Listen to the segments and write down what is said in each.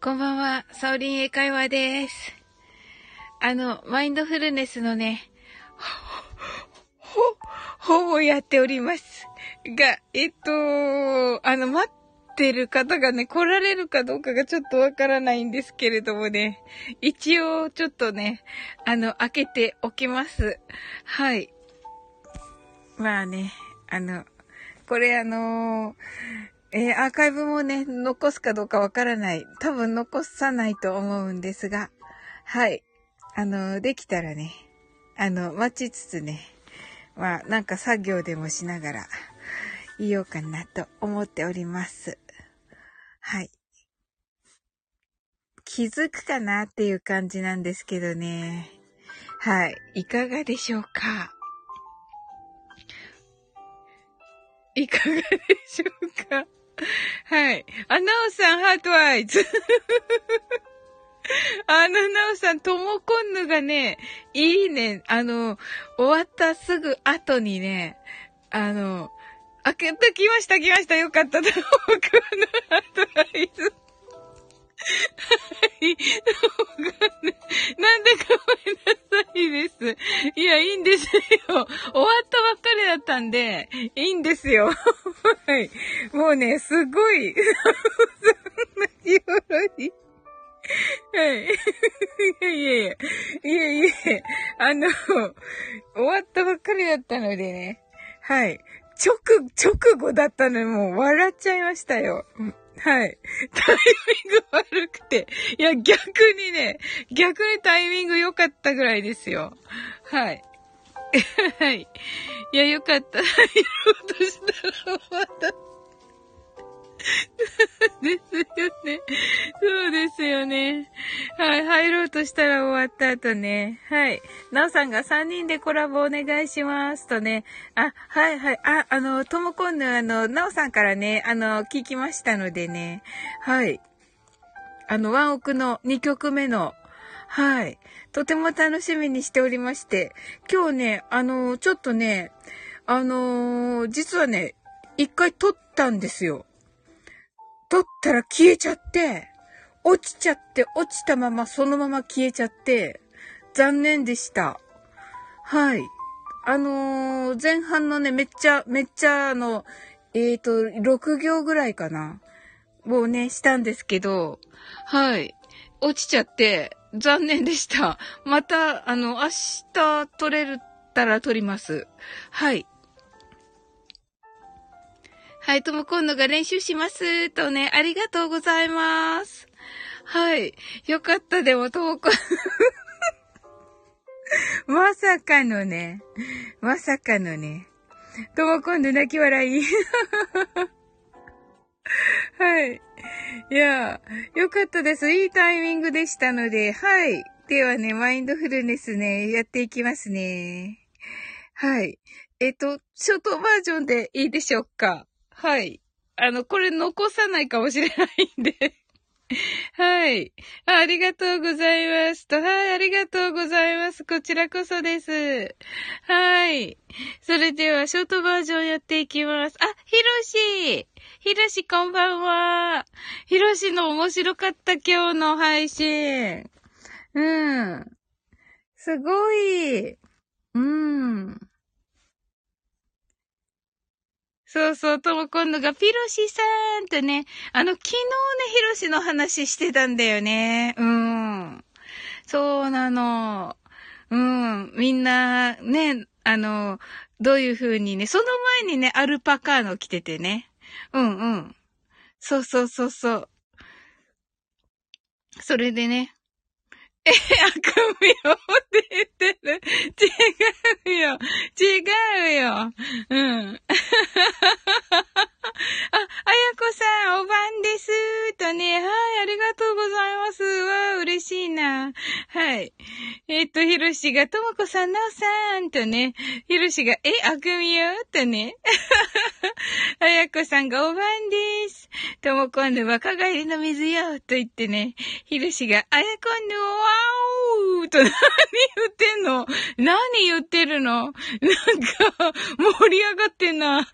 こんばんは、サオリン英会話です。あの、マインドフルネスのね、ほ、本をやっております。が、えっと、あの、待ってる方がね、来られるかどうかがちょっとわからないんですけれどもね、一応ちょっとね、あの、開けておきます。はい。まあね、あの、これあのえーアーカイブもね、残すかどうかわからない。多分残さないと思うんですが、はい。あの、できたらね、あの、待ちつつね、まあ、なんか作業でもしながら、言おうかなと思っております。はい。気づくかなっていう感じなんですけどね。はい。いかがでしょうか？いかがでしょうか？はい。あ、なおさん、 heart eyes。あの、なおさん、ともこんぬがね、いいね。あの、終わったすぐ後にね、あの、開けた、来ました、来ました、よかった。ともこんぬ、 heart eyes。はい。ともこんぬなんでごめんなさいです。いや、いいんですよ。終わったばっかりだったんで、いいんですよ。はい。もうね、すごい、そんな日頃に。はい。いやいやいや、いやいや、あの、終わったばっかりだったのでね。はい。直、直後だったのにもう笑っちゃいましたよ。はい。タイミング悪くて。いや、逆にね、逆にタイミング良かったぐらいですよ。はい。はい。いや、良かった。やろうとしたら終わった。ですよね。そうですよね。はい。入ろうとしたら終わった後ね。はい。なおさんが3人でコラボお願いしますとね。あ、はいはい。あ、あの、ともこんぬ、あの、なおさんからね、あの、聞きましたのでね。はい。あの、ワンオクの2曲目の、はい。とても楽しみにしておりまして。今日ね、あの、ちょっとね、あの実はね、一回撮ったんですよ。撮ったら消えちゃって、落ちちゃって、落ちたままそのまま消えちゃって、残念でした。はい。あのー前半のね、めっちゃ、めっちゃ、あの、えっ、と、6行ぐらいかな。をね、したんですけど、はい。落ちちゃって、残念でした。また、あの、明日撮れたら撮ります。はい。はい、とも今度が練習します。とね、ありがとうございます。はい。よかった、でも、ともこ、まさかのね、まさかのね、とも今度泣き笑い。はい。いや、よかったです。いいタイミングでしたので、はい。ではね、マインドフルネスね、やっていきますね。はい。えっと、ショートバージョンでいいでしょうか？はい。あの、これ残さないかもしれないんで。はいあ。りがとうございます。と、はい、ありがとうございます。こちらこそです。はい。それでは、ショートバージョンやっていきます。あ、ひろしひろしこんばんは。ひろしの面白かった今日の配信。うん。すごい。うん。そうそう、とも今度がピロシさんとね、あの、昨日ね、ヒロシの話してたんだよね。うん。そうなの。うん。みんな、ね、あの、どういう風にね、その前にね、アルパカーノ着ててね。うんうん。そうそうそうそう。それでね。え、悪名って言ってる。違うよ。違うよ。うん。あ、あやこさん、お晩です。とね、はい、ありがとうございます。わあ、嬉しいな。はい。えっ、と、ひろしが、ともこさん、なおさん。とね、ひろしが、え、あくみよ。とね。あやこさんが、お晩です。ともこんぬ若返りの水よ。と言ってね、ひろしが、あやこんぬ、わーおと、何言ってんの？何言ってるの？なんか、盛り上がってんな。は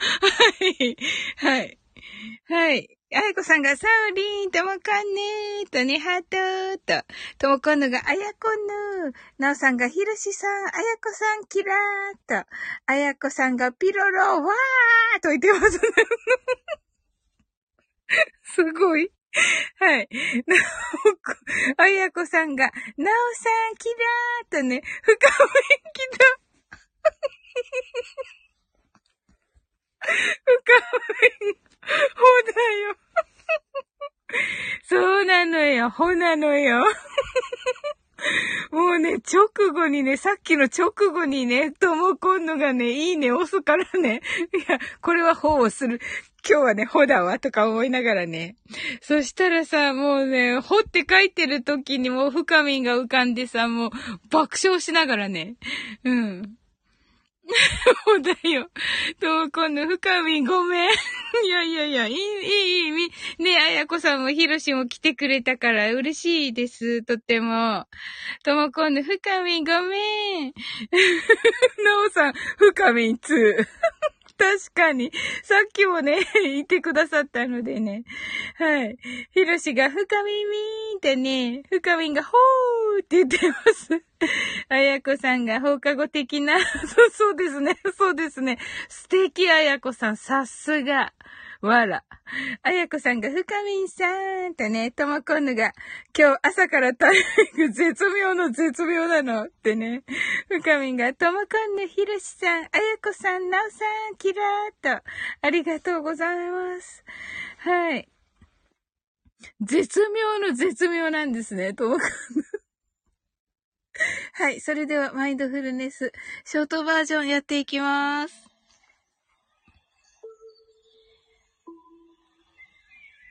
い。はい。はい。あやこさんが、サウリン、ともこんぬー、とね、ハートと、ともこんぬが、あやこぬー、なおさんが、ひろしさん、あやこさん、キラーと、あやこさんが、ピロロ、わーと言ってますね。すごい。はい。なおこ、あやこさんが、なおさん、キラーとね、深めきた。深め、ほだよ。そうなのよ、ほなのよ。もうね、直後にね、さっきの直後にね、ともこんのがね、いいね、押すからね。いや、これはほをする。今日はね、ほだわ、とか思いながらね。そしたらさ、もうね、ほって書いてる時にもう深みが浮かんでさ、もう爆笑しながらね。うん。そうだよ。と、今度、深みごめん。いやいやいや、いい、いい、いい、ね、あやこさんもひろしも来てくれたから嬉しいです、とっても。とも今度、深みごめん。なおさん、深み2。確かに。さっきもね、言ってくださったのでね。はい。ひろしが、深みみーってね、深みが、ほーって言ってます。あやこさんが放課後的な、そう、そうですね。そうですね。素敵あやこさん、さすが。わら。あやこさんが、ふかみんさーんとね、ともこんぬが、今日朝から体育絶妙の絶妙なのってね。ふかみんが、ともこんぬひろしさん、あやこさん、なおさん、キラーと、ありがとうございます。はい。絶妙の絶妙なんですね、ともこんぬ。はい。それでは、マインドフルネス、ショートバージョンやっていきます。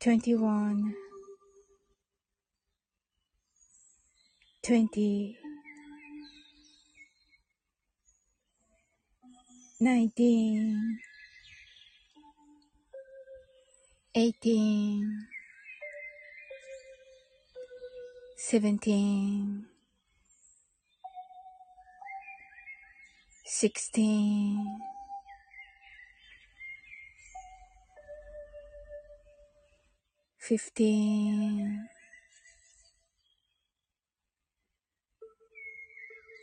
21 20 19 18 17 16 fifteen,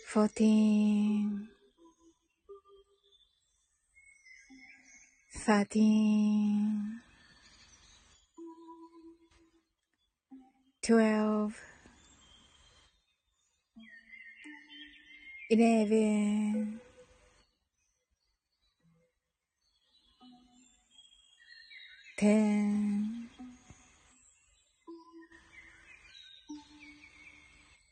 fourteen, thirteen, twelve, eleven, ten,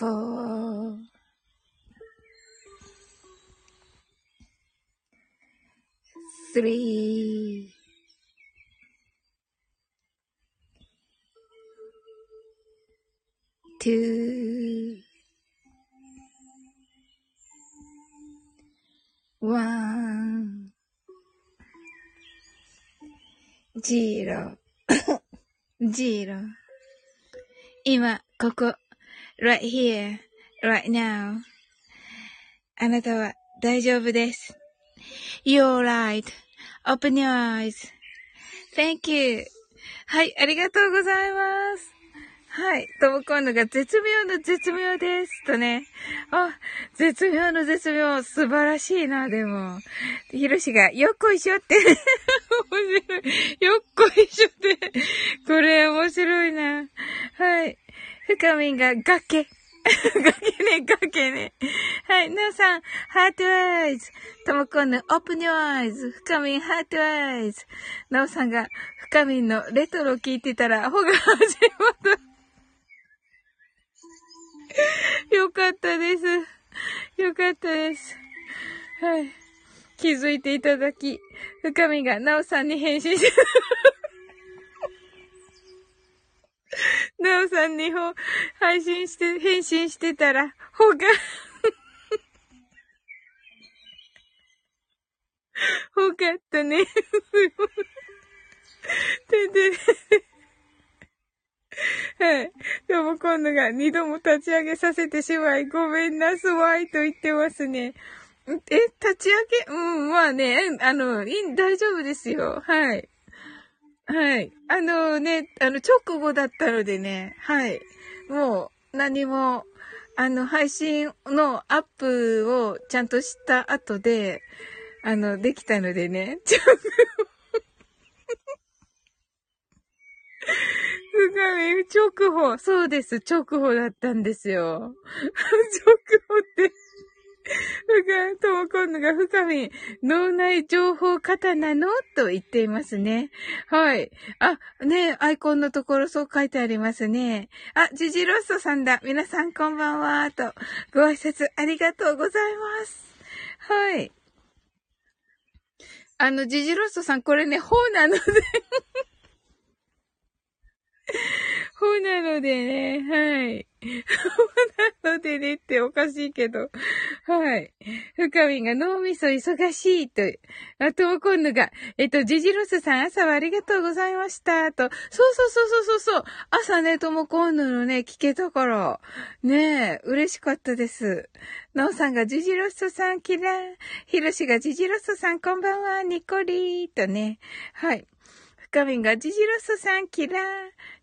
four,。three, two, one, zero, zero. 今、ここ。Right here, right now. あなたは大丈夫です。You're right.Open your eyes.Thank you. はい、ありがとうございます。はい。とも今度が絶妙の絶妙です。とね。あ、絶妙の絶妙。素晴らしいな、でも。ひろしが、よっこいしょって。面白い。よっこいしょって。これ面白いな。はい。ふかみが、崖。崖ね、崖ね。はい、なおさん、 heart eyes。ともこんの、 open your eyes。ふかみん、 heart eyes。なおさんが、ふかみんのレトロ聞いてたら、ほが始まった。よかったです。よかったです。はい。気づいていただき、深みがなおさんに返信して、なおさんにほ、配信して、返信してたら、ほが、ほかったね。てで、はい。でも今度が二度も立ち上げさせてしまい、ごめんなさいと言ってますね。え、立ち上げ、うん、まあね、あの、い、大丈夫ですよ。はい。はい。あのね、あの、直後だったのでね、はい。もう、何も、あの、配信のアップをちゃんとした後で、あの、できたのでね、直後すごい、直報。そうです、直報だったんですよ。直報って。ふか、とも今度が深み、脳内情報型なの？と言っていますね。はい。あ、ねアイコンのところそう書いてありますね。あ、ジジロッソさんだ。皆さんこんばんは。と、ご挨拶ありがとうございます。はい。あの、ジジロッソさん、これね、本なので ほなのでね、はい。ほなのでねっておかしいけど。はい。深みが脳みそ忙しいと。あと、今度が、えっと、ジジロスさん朝はありがとうございました。と。そうそうそうそうそうそう。朝ね、とも今度のね、聞けたから。ねえ、嬉しかったです。ノーさんがジジロスさんキラー。ヒロシがジジロスさんこんばんは、ニコリーとね。はい。深みがジジロスさんキラー。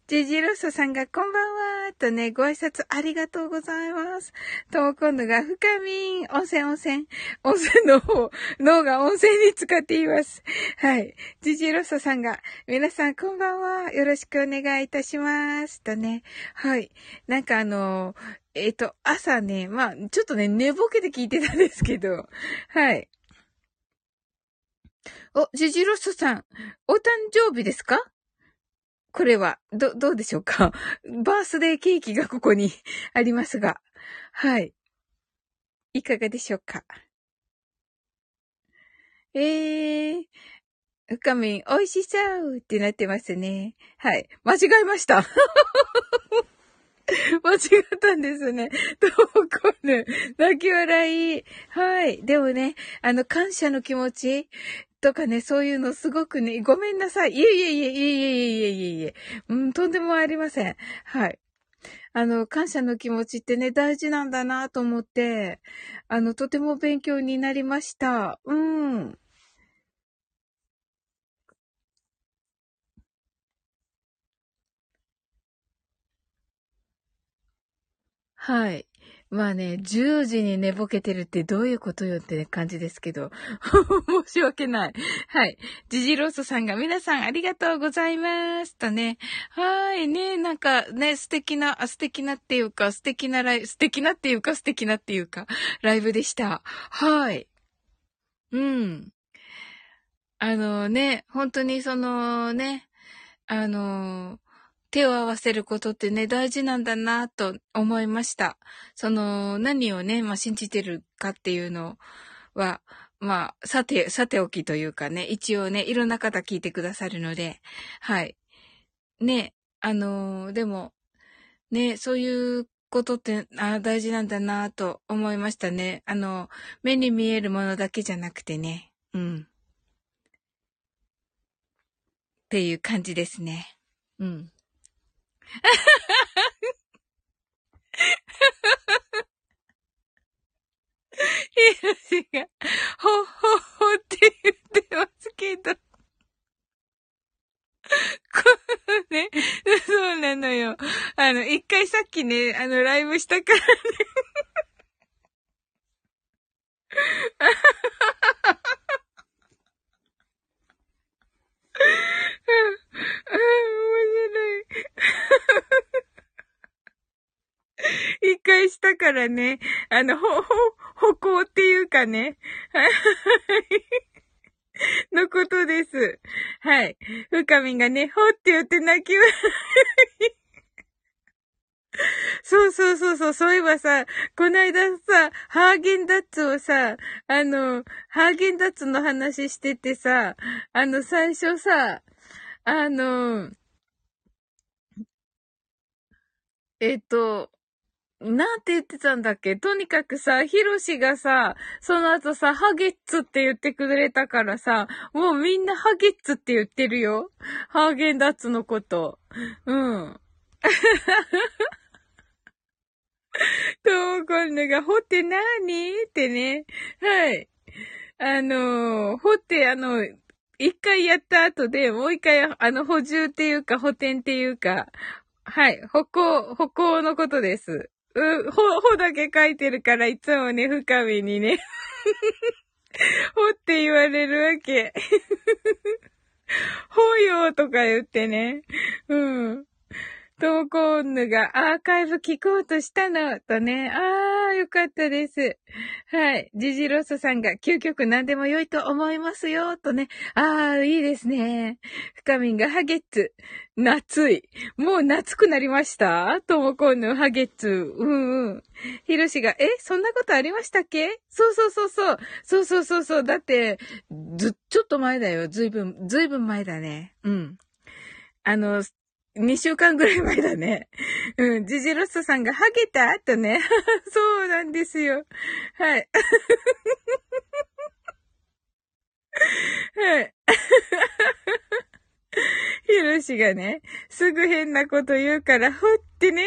ジジロッソさんがこんばんはとね、ご挨拶ありがとうございます。とも今度が深みん、温泉温泉、温泉の方、脳が温泉に使っています。はい。ジジロッソさんが、皆さんこんばんは。よろしくお願いいたします。とね。はい。なんかあの、えっ、と、朝ね、まあ、ちょっとね、寝ぼけて聞いてたんですけど、はい。お、ジジロッソさん、お誕生日ですか？これは、ど、どうでしょうか？バースデーケーキがここに ありますが。はい。いかがでしょうか？えー、深み、美味しそうってなってますね。はい。間違えました。間違ったんですね。どうこる。泣き笑い。はい。でもね、あの、感謝の気持ち。とかね、そういうのすごくね、ごめんなさい。いえいえいえいえいえいえいえいえ。うん、とんでもありません。はい。あの、感謝の気持ちってね、大事なんだなと思って、あの、とても勉強になりました。うん。はい。まあね、10時に寝ぼけてるってどういうことよって感じですけど。申し訳ない。はい。ジジローソさんが皆さんありがとうございます。とね。はいね、なんかね、素敵な、素敵なっていうか、素敵なライブ、素敵なっていうか、素敵なっていうか、ライブでした。はい。うん。あのね、本当にそのね、あの手を合わせることってね、大事なんだなと思いました。その、何をね、まあ、信じてるかっていうのは、まあ、さて、さておきというかね、一応ね、いろんな方聞いてくださるので、はい。ね、あのー、でも、ね、そういうことってあ大事なんだなと思いましたね。あの、目に見えるものだけじゃなくてね。うん。っていう感じですね。うん。ヒロシが、ほほほって言ってますけど。こうね、そうなのよ。あの、一回さっきね、あの、ライブしたからね。ああ面白い。一回したからね、あの、ほ、ほ、歩行っていうかね。は いのことです。はい。深みがね、ほって言って泣き笑い。そうそうそうそう、そういえばさ、こないださ、ハーゲンダッツをさ、あの、ハーゲンダッツの話しててさ、あの、最初さ、あの、えっと、なんて言ってたんだっけ？とにかくさ、ヒロシがさ、その後さ、ハゲッツって言ってくれたからさ、もうみんなハゲッツって言ってるよ。ハーゲンダッツのこと。うん。と、今度が、ほってなーに？ってね。はい。あのー、ほって、あの、一回やった後で、もう一回、あの、補充っていうか、補填っていうか、はい、歩行、歩行のことです。う、ほ、ほだけ書いてるから、いつもね、深みにね、ほって言われるわけ。ほよとか言ってね。うん。投稿ヌがアーカイブ聞こうとしたの、とね。あー、あよかったです。はい。ジジロスさんが究極何でも良いと思いますよ、とね。あー、いいですね。深みんがハゲッツ。夏い。もう夏くなりました？ともこんぬハゲッツ。うんうん。ひろしが、えそんなことありましたっけ？そうそうそうそう。そうそうそうそう。だって、ず、ちょっと前だよ。ずいぶん、ずいぶん前だね。うん。あの、2週間ぐらい前だね。うん。ジジロッソさんがハゲたとね。そうなんですよ。はい。はい。ヒロシがね、すぐ変なこと言うから、ほってね。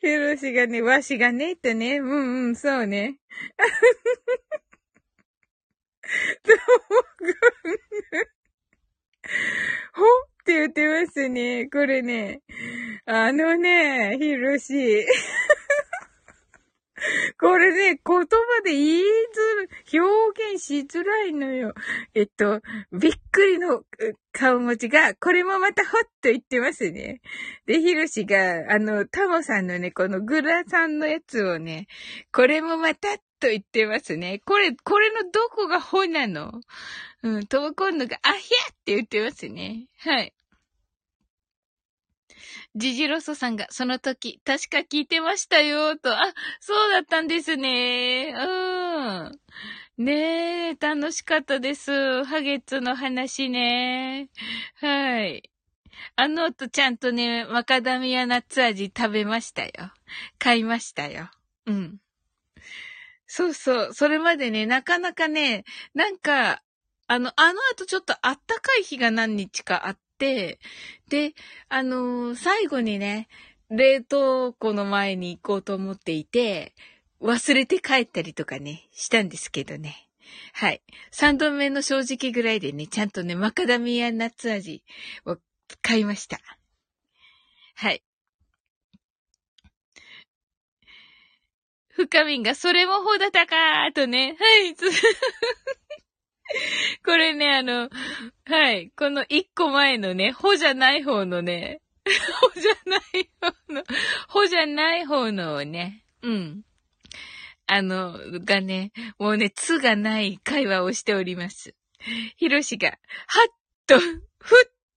ヒロシがね、わしがね、ってね。うんうん、そうね。ほって言ってますね。これね。あのね、ひろし。これね、言葉で言いづら、表現しづらいのよ。えっと、びっくりの顔文字が、これもまたほっと言ってますね。で、ひろしが、あの、タモさんのね、このグラさんのやつをね、これもまたっと言ってますね。これ、これのどこがほなの？うん、トモコンヌが、あひゃって言ってますね。はい。ジジロソさんがその時、確か聞いてましたよ、と。あ、そうだったんですね。うん。ねえ、楽しかったです。ハゲッツの話ね。はい。あの後ちゃんとね、マカダミアナッツ味食べましたよ。買いましたよ。うん。そうそう。それまでね、なかなかね、なんか、あの、あの後ちょっとあったかい日が何日かあって、で、あのー、最後にね、冷凍庫の前に行こうと思っていて、忘れて帰ったりとかね、したんですけどね。はい。三度目の正直ぐらいでね、ちゃんとね、マカダミアナッツ味を買いました。はい。深みんが、それもほだたかーとね、はい。これね、あの、はい。この一個前のね、ほじゃない方のね、ほじゃない方の、ほじゃない方のね、うん。あの、がね、もうね、つがない会話をしております。ひろしが、はっと、ふっ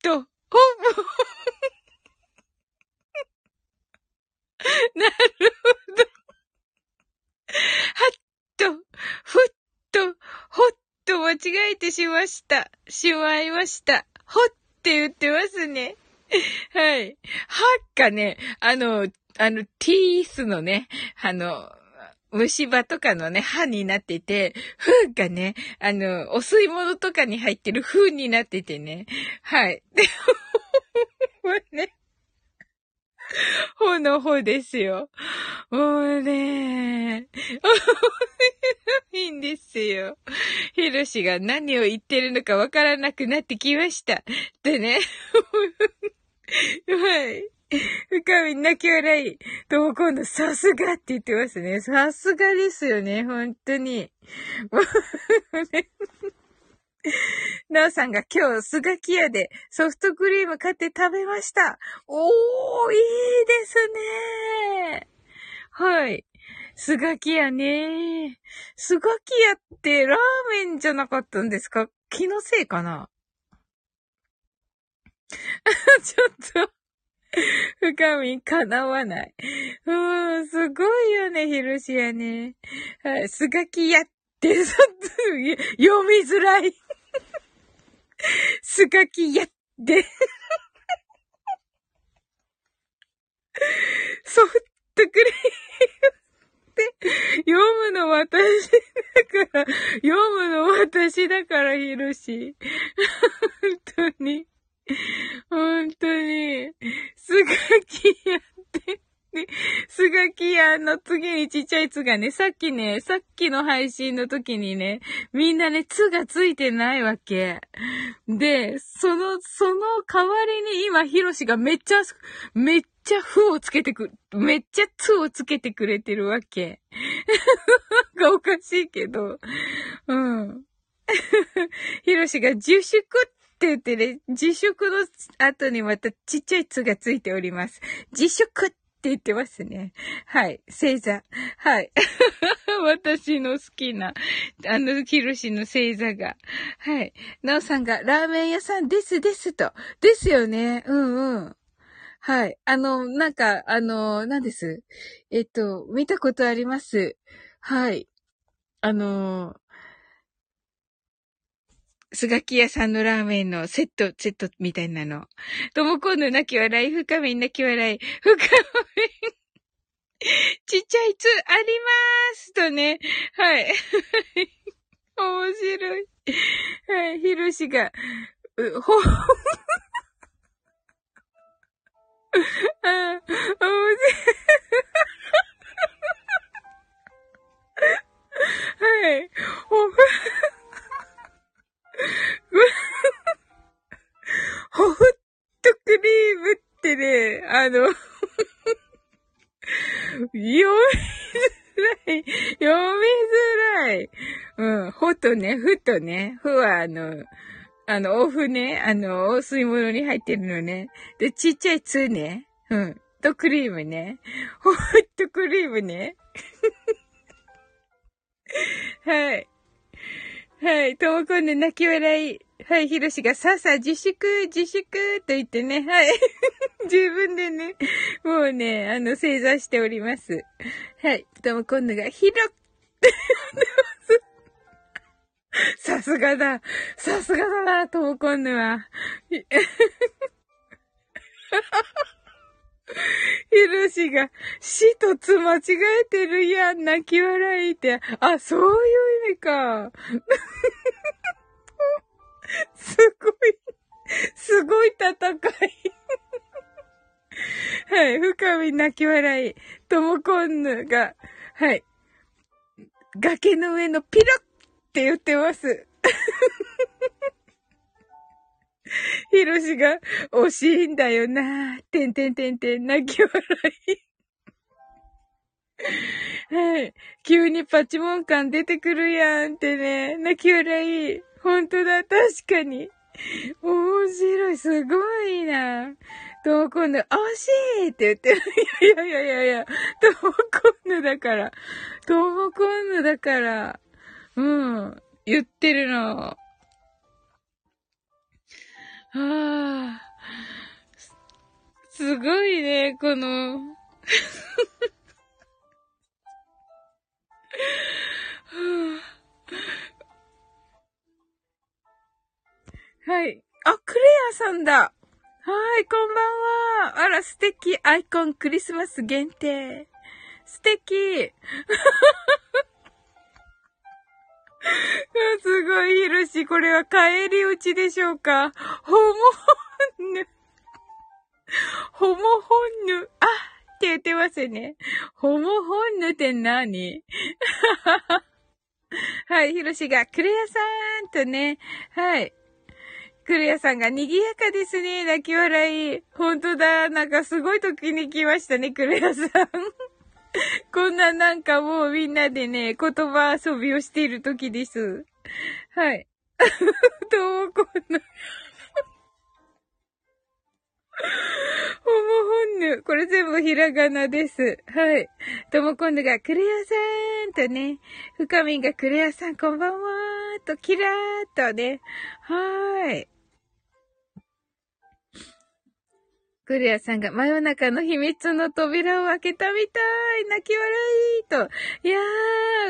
と、ほぼ、なるほど。はっと、ふっと、ほっと間違えてしました。しまいました。ほって言ってますね。はい。はっかね、あの、あの、ティースのね、あの、虫歯とかのね、歯になってて、風がね、あの、お吸い物とかに入ってる風になっててね。はい。で、ね、ほのほですよ。もうね、いいんですよ。ひろしが何を言ってるのかわからなくなってきました。でね。はい。深み泣き笑い。とも今度さすがって言ってますね。さすがですよね。本当に。もうね なおさんが今日、スガキ屋でソフトクリーム買って食べました。おー、いいですねはい。スガキ屋ねスガキ屋ってラーメンじゃなかったんですか？気のせいかな？ちょっと深み叶わない。うん、すごいよね、ヒロシやね。はい、スガキ屋って、読みづらい。スガキ屋って。ソフトクリームって読むの私だから、読むの私だから、ヒロシ。本当に。本当に。すがきやって。ね、すがきやの次にちっちゃいつがね、さっきね、さっきの配信の時にね、みんなね、つがついてないわけ。で、その、その代わりに今、ひろしがめっちゃ、めっちゃふをつけてく、めっちゃつをつけてくれてるわけ。がおかしいけど。うん。ひろしが自粛って言ってね、自粛の後にまたちっちゃいつがついております。自粛って言ってますね。はい。星座。はい。私の好きな、あの、ヒロシの星座が。はい。なおさんが、ラーメン屋さんですですと。ですよね。うんうん。はい。あの、なんか、あの、何です？えっと、見たことあります？はい。あの、スガキ屋さんのラーメンのセット、セットみたいなの。ともこんの泣き笑い、深みん泣き笑い、深みちっちゃいつありますとね。はい。面白い。はい、ひろしが、う、ほ、あ、面白い。あの読みづらい。読みづらい。うん。ほとね、ふとね。ふはあの、あの、おふね。あの、お吸い物に入ってるのね。で、ちっちゃいつね。うん。とクリームね。ホットクリームね。はい。はい、ともこんで泣き笑い。はい、ひろしがさあさあ自粛、自粛と言ってね、はい。自分でね、もうね、あの、正座しております。はい、ともこんぬがひろ、さすがだ。さすがだな、ともこんぬは。ひろしが、死とつ間違えてるやん、泣き笑いって。あ、そういう意味か。すごい、すごい戦い。はい、深み泣き笑い。ともこんぬが、はい。崖の上のピロって言ってます。ひろしが惜しいんだよなー。てんてんてんてん、泣き笑い。はい。急にパチモン感出てくるやんってね。泣き笑い。ほんとだ、確かに。面白い、すごいな。トモコンヌ、惜しいって言ってる。いやいやいやいや、トモコンヌだから。トモコンヌだから。うん。言ってるの。ああ。すごいね、このは はい。あ、クレアさんだ。はい、こんばんは。あら、素敵。アイコンクリスマス限定。素敵 すごい、ひろし。これは帰り討ちでしょうかホモホンヌ。ホモホンヌ。あって言ってますね。ホモホンヌって何？はい、ひろしが、クレアさんとね、はい。クレアさんが賑やかですね。泣き笑い。ほんとだ。なんかすごい時に来ましたね、クレアさん。こんななんかもうみんなでね、言葉遊びをしている時です。はい。どうもこんな。ほもほんぬ。これ全部ひらがなです。はい。ともこんぬが、クレアさんとね、深みんがクレアさんこんばんはーと、キラーとね。はーい。クレアさんが真夜中の秘密の扉を開けたみたい。泣き笑いと。いや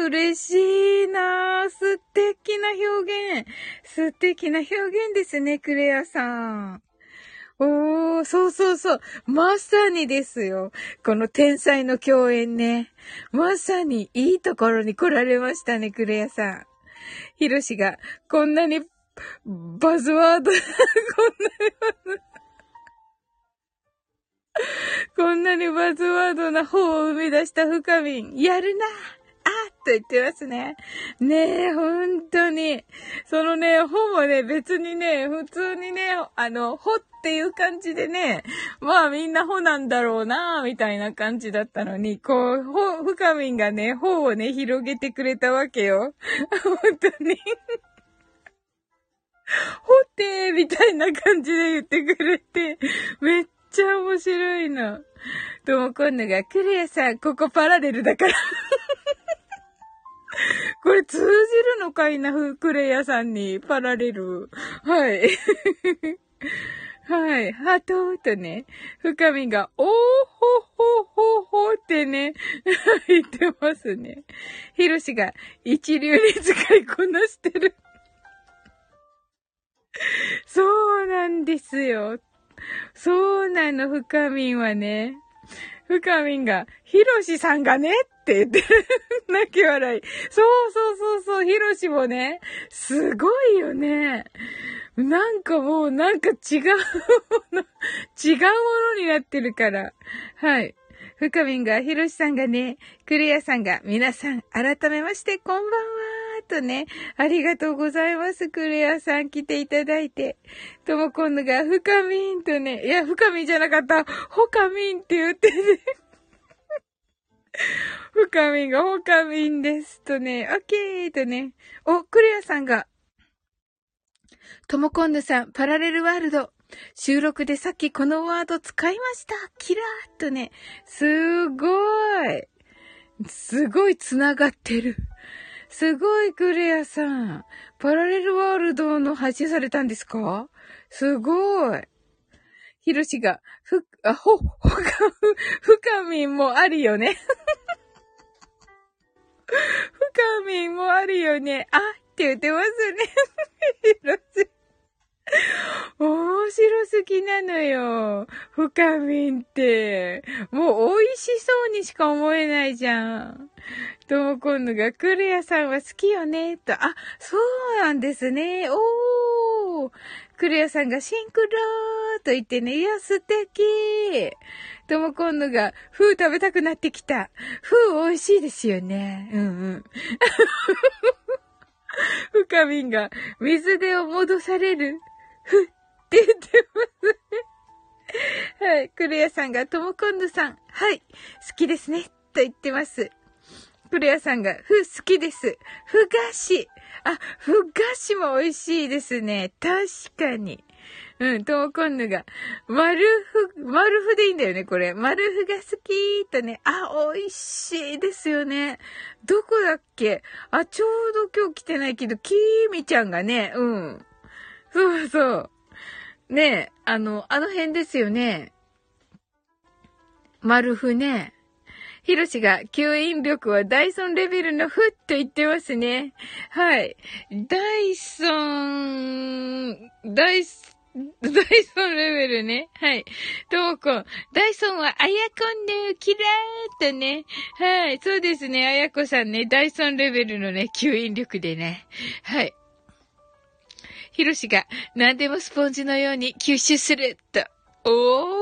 ー、嬉しいなー。素敵な表現。素敵な表現ですね、クレアさん。おー、そうそうそう。まさにですよ。この天才の共演ね。まさにいいところに来られましたね、クレアさん。ヒロシが、こんなにバズワード、こんなにバズこんなにバズワードな方を生み出した深みん、やるなあと言ってますね。ねえ、本当に。そのね、本もね、別にね、普通にね、あの、っていう感じでね、まあみんなほなんだろうなみたいな感じだったのに、こう、ほ、深みんがね、ほをね、広げてくれたわけよ。本当に。ほってーみたいな感じで言ってくれて、めっちゃ面白いの。とも今度が、クレアさん、ここパラレルだから これ通じるのかいな、クレアさんに、パラレル。はい。はい。ハートとね、深みが、おーほほほほってね、言ってますね。ヒロシが一流に使いこなしてる。そうなんですよ。そうなの、深みはね。深みが、ひろしさんがねって言ってる。泣き笑い。そうそうそうそう、ひろしもね、すごいよね。なんかもう、なんか違うもの、違うものになってるから。はい。深みんが、ひろしさんがね、クレアさんが、皆さん、改めまして、こんばんは。とね、ありがとうございます。クレアさん来ていただいて。とも今度が、深みんとね、いや、深みんじゃなかった。ほかみんって言ってね。深みんがほかみんです。とね、オッケーとね。お、クレアさんが、ともこんぬさん、パラレルワールド。収録でさっきこのワード使いました。キラーっとね。すごい。すごい繋がってる。すごい、クレアさん。パラレルワールドの配信されたんですか？すごい。ヒロシが、ふ、あ、ほ、ほか、ふかみんもあるよね。ふかみんもあるよね。あって言ってますね。面白すぎなのよ。深みんって。もう美味しそうにしか思えないじゃん。とも今度が、クレアさんは好きよね、と。あ、そうなんですね。おー。クレアさんがシンクローと言ってね、いや、素敵とも今度が、フー食べたくなってきた。フー美味しいですよね。うんうん。ふかみんが、水でを戻される。ふって言ってますね。はい。クレアさんが、ともこんぬさん、はい。好きですね。と言ってます。クレアさんが、ふ、好きです。ふ菓子。あ、ふ菓子も美味しいですね。確かに。うん、ともこんぬが、丸ふ、丸ふでいいんだよね、これ。丸ふが好きとね。あ、美味しいですよね。どこだっけ？あ、ちょうど今日来てないけど、きーみちゃんがね、うん。そうそう。ねえ、あの、あの辺ですよね。丸ふね。ヒロシが吸引力はダイソンレベルのフッと言ってますね。はい。ダイソン、ダイ、ダイソンレベルね。はい。ともこん。ダイソンはあやこんぬ、キラーっとね。はい。そうですね。あやこさんね。ダイソンレベルのね、吸引力でね。はい。ヒロシが何でもスポンジのように吸収すると。おー。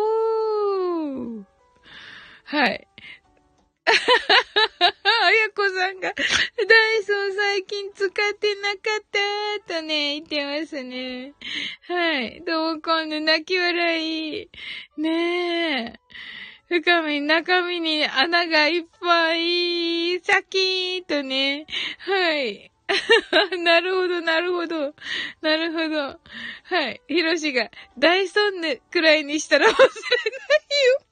はい。あやこさんが、ダイソン最近使ってなかったとね、言ってますね。はい。どう今度泣き笑い。ねえ。深み、中身に穴がいっぱい、シャキーとね。はい。なるほど、なるほど。なるほど。はい。ヒロシが、大ソンくらいにしたら忘れないよ。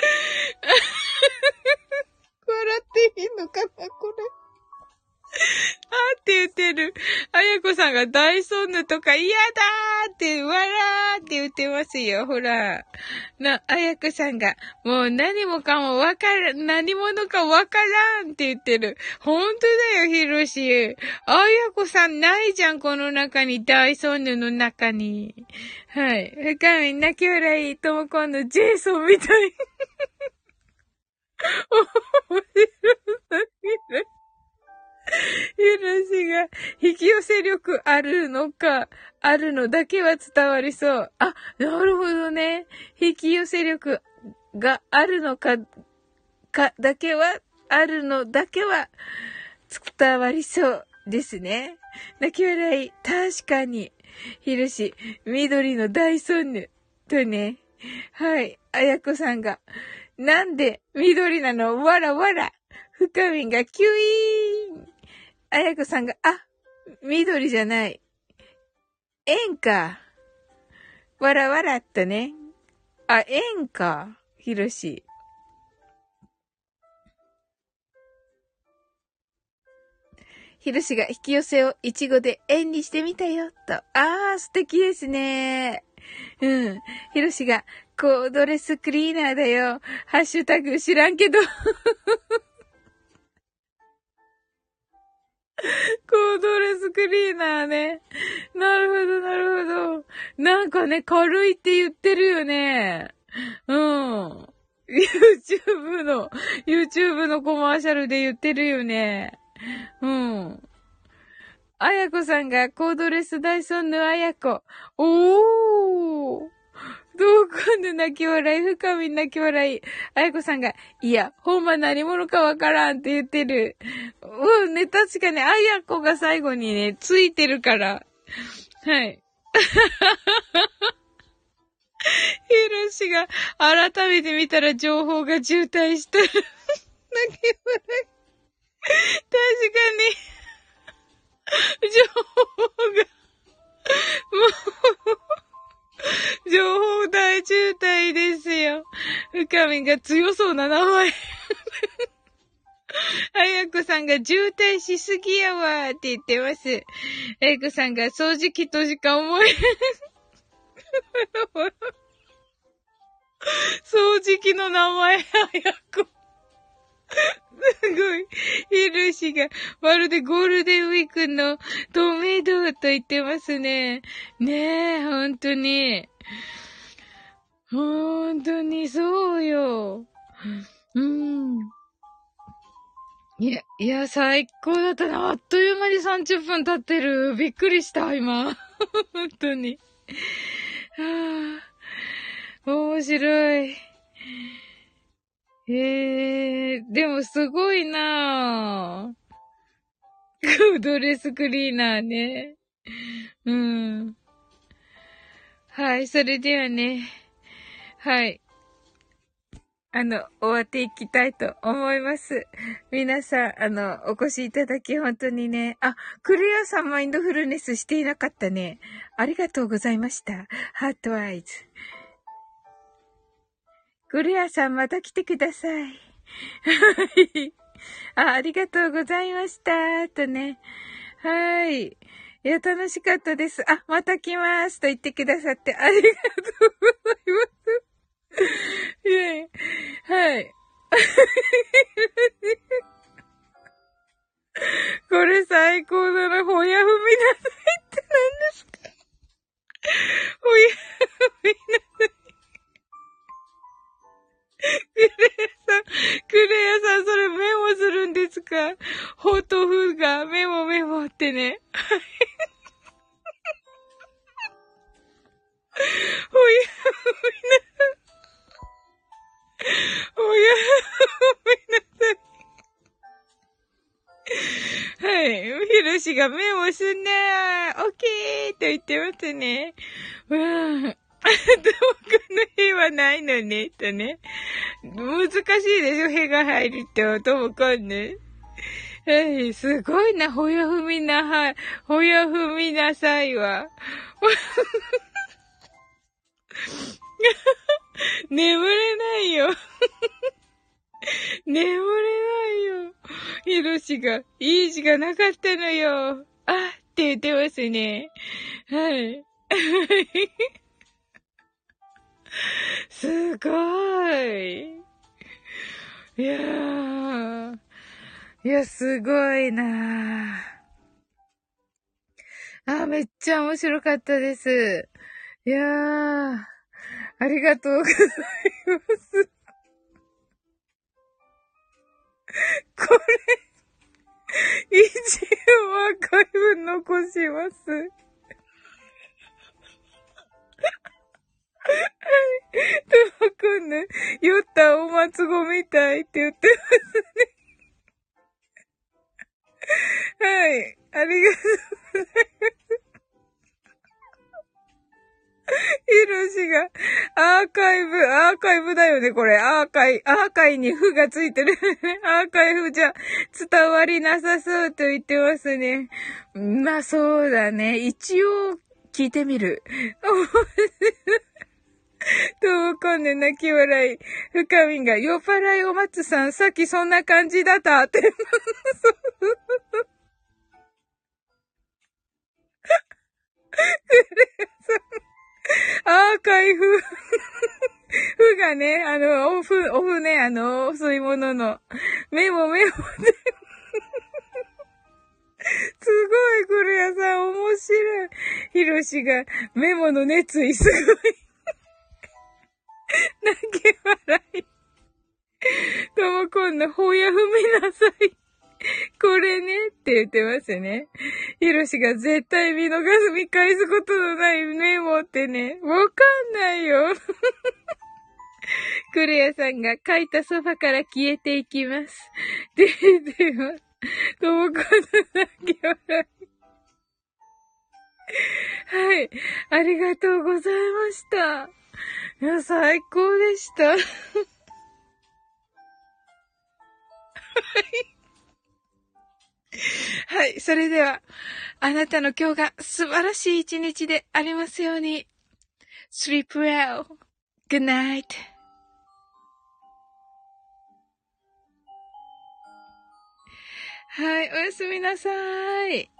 笑っていいのかな、これ。あって言ってる。あやこさんが大ソンヌとか嫌だーって、わらーって言ってますよ。ほら。な、あやこさんが、もう何もかもわからん、何者かわからんって言ってる。ほんとだよ、ひろし。あやこさんないじゃん、この中に、大ソンヌの中に。はい。深み、泣き笑い、ともこんのジェイソンみたい。面白すぎる。ヒロシが引き寄せ力あるのか、あるのだけは伝わりそう。あ、なるほどね。引き寄せ力があるのか、か、だけは、あるのだけは伝わりそうですね。泣き笑い、確かに。ヒロシ、緑の大ソンヌ。とね。はい。あやこさんが、なんで緑なの？わらわら。深みがキュイーン。あやこさんが、あ、緑じゃない。円か。わらわらっとね。あ、円か。ひろし。ひろしが引き寄せをいちごで円にしてみたよ、と。あー、素敵ですね。うん。ひろしが、コードレスクリーナーだよ。ハッシュタグ知らんけど。コードレスクリーナーね。なるほど、なるほど。なんかね、軽いって言ってるよね。うん。YouTube の、YouTube のコマーシャルで言ってるよね。うん。あやこさんがコードレスダイソンのあやこ。おーどうかんで泣き笑い、深み泣き笑い。あやこさんが、いや、ほんま何者かわからんって言ってる。うんね、確かに、あやこが最後にね、ついてるから。はい。ヒロシが改めて見たら情報が渋滞してる。泣き笑い。確かに、情報が、もう、情報大渋滞ですよ。深みが強そうな名前。あやこさんが渋滞しすぎやわーって言ってます。あやこさんが掃除機としか思え 掃除機の名前、あやこ。すごい。ヒルシが、まるでゴールデンウィークの透明度と言ってますね。ねえ、ほんとに。ほんとにそうよ。うん。いや、いや、最高だったな。あっという間に30分経ってる。びっくりした、今。本当に。はあ、面白い。へえ、でもすごいなぁ。ドレスクリーナーね。うん。はい、それではね。はい。あの、終わっていきたいと思います。皆さん、あの、お越しいただき本当にね、あ、クレアさんマインドフルネスしていなかったね。ありがとうございました。ハートアイズ。クレアさんまた来てください。はい。あ、ありがとうございました。とね。はい。いや、楽しかったです。あ、また来ますと言ってくださってありがとうございます。イェイ。はい。これ最高だな。ほやふみ入ると、もくんね。はい、すごいな、ほやふみな、はい、ほやふみなさいわ。眠れないよ。眠れないよ。ひろしが、いい字がなかったのよ。あって言ってますね。はい。すごい。いやー。いや、すごいなあ、めっちゃ面白かったです。いやー。ありがとうございます。これ、一応アーカイブ残します。はい。ともくんね、酔ったお松子みたいって言ってますね。はい。ありがとうございます。ひろしが、アーカイブ、アーカイブだよね、これ。アーカイ、アーカイに負がついてる。アーカイブじゃ伝わりなさそうと言ってますね。まあそうだね。一応聞いてみる。ともこんで泣き笑い。深みが、酔っ払いお松さん、さっきそんな感じだったって。アーカイフ。ふがね、あの、オフ、オフね、あの、そういうものの。メモメモで。すごい、クレアさん、面白い。ヒロシが、メモの熱意、すごい。こんの、ほや踏みなさい。これねって言ってますね。ヒロシが絶対見逃す、見返すことのないメモってね。わかんないよ。クレアさんが書いたソファから消えていきます。で、では、ともこの泣き笑い。はい。ありがとうございました。いや、最高でした。はい。それでは、あなたの今日が素晴らしい一日でありますように。sleep well. Good night. はい。おやすみなさい。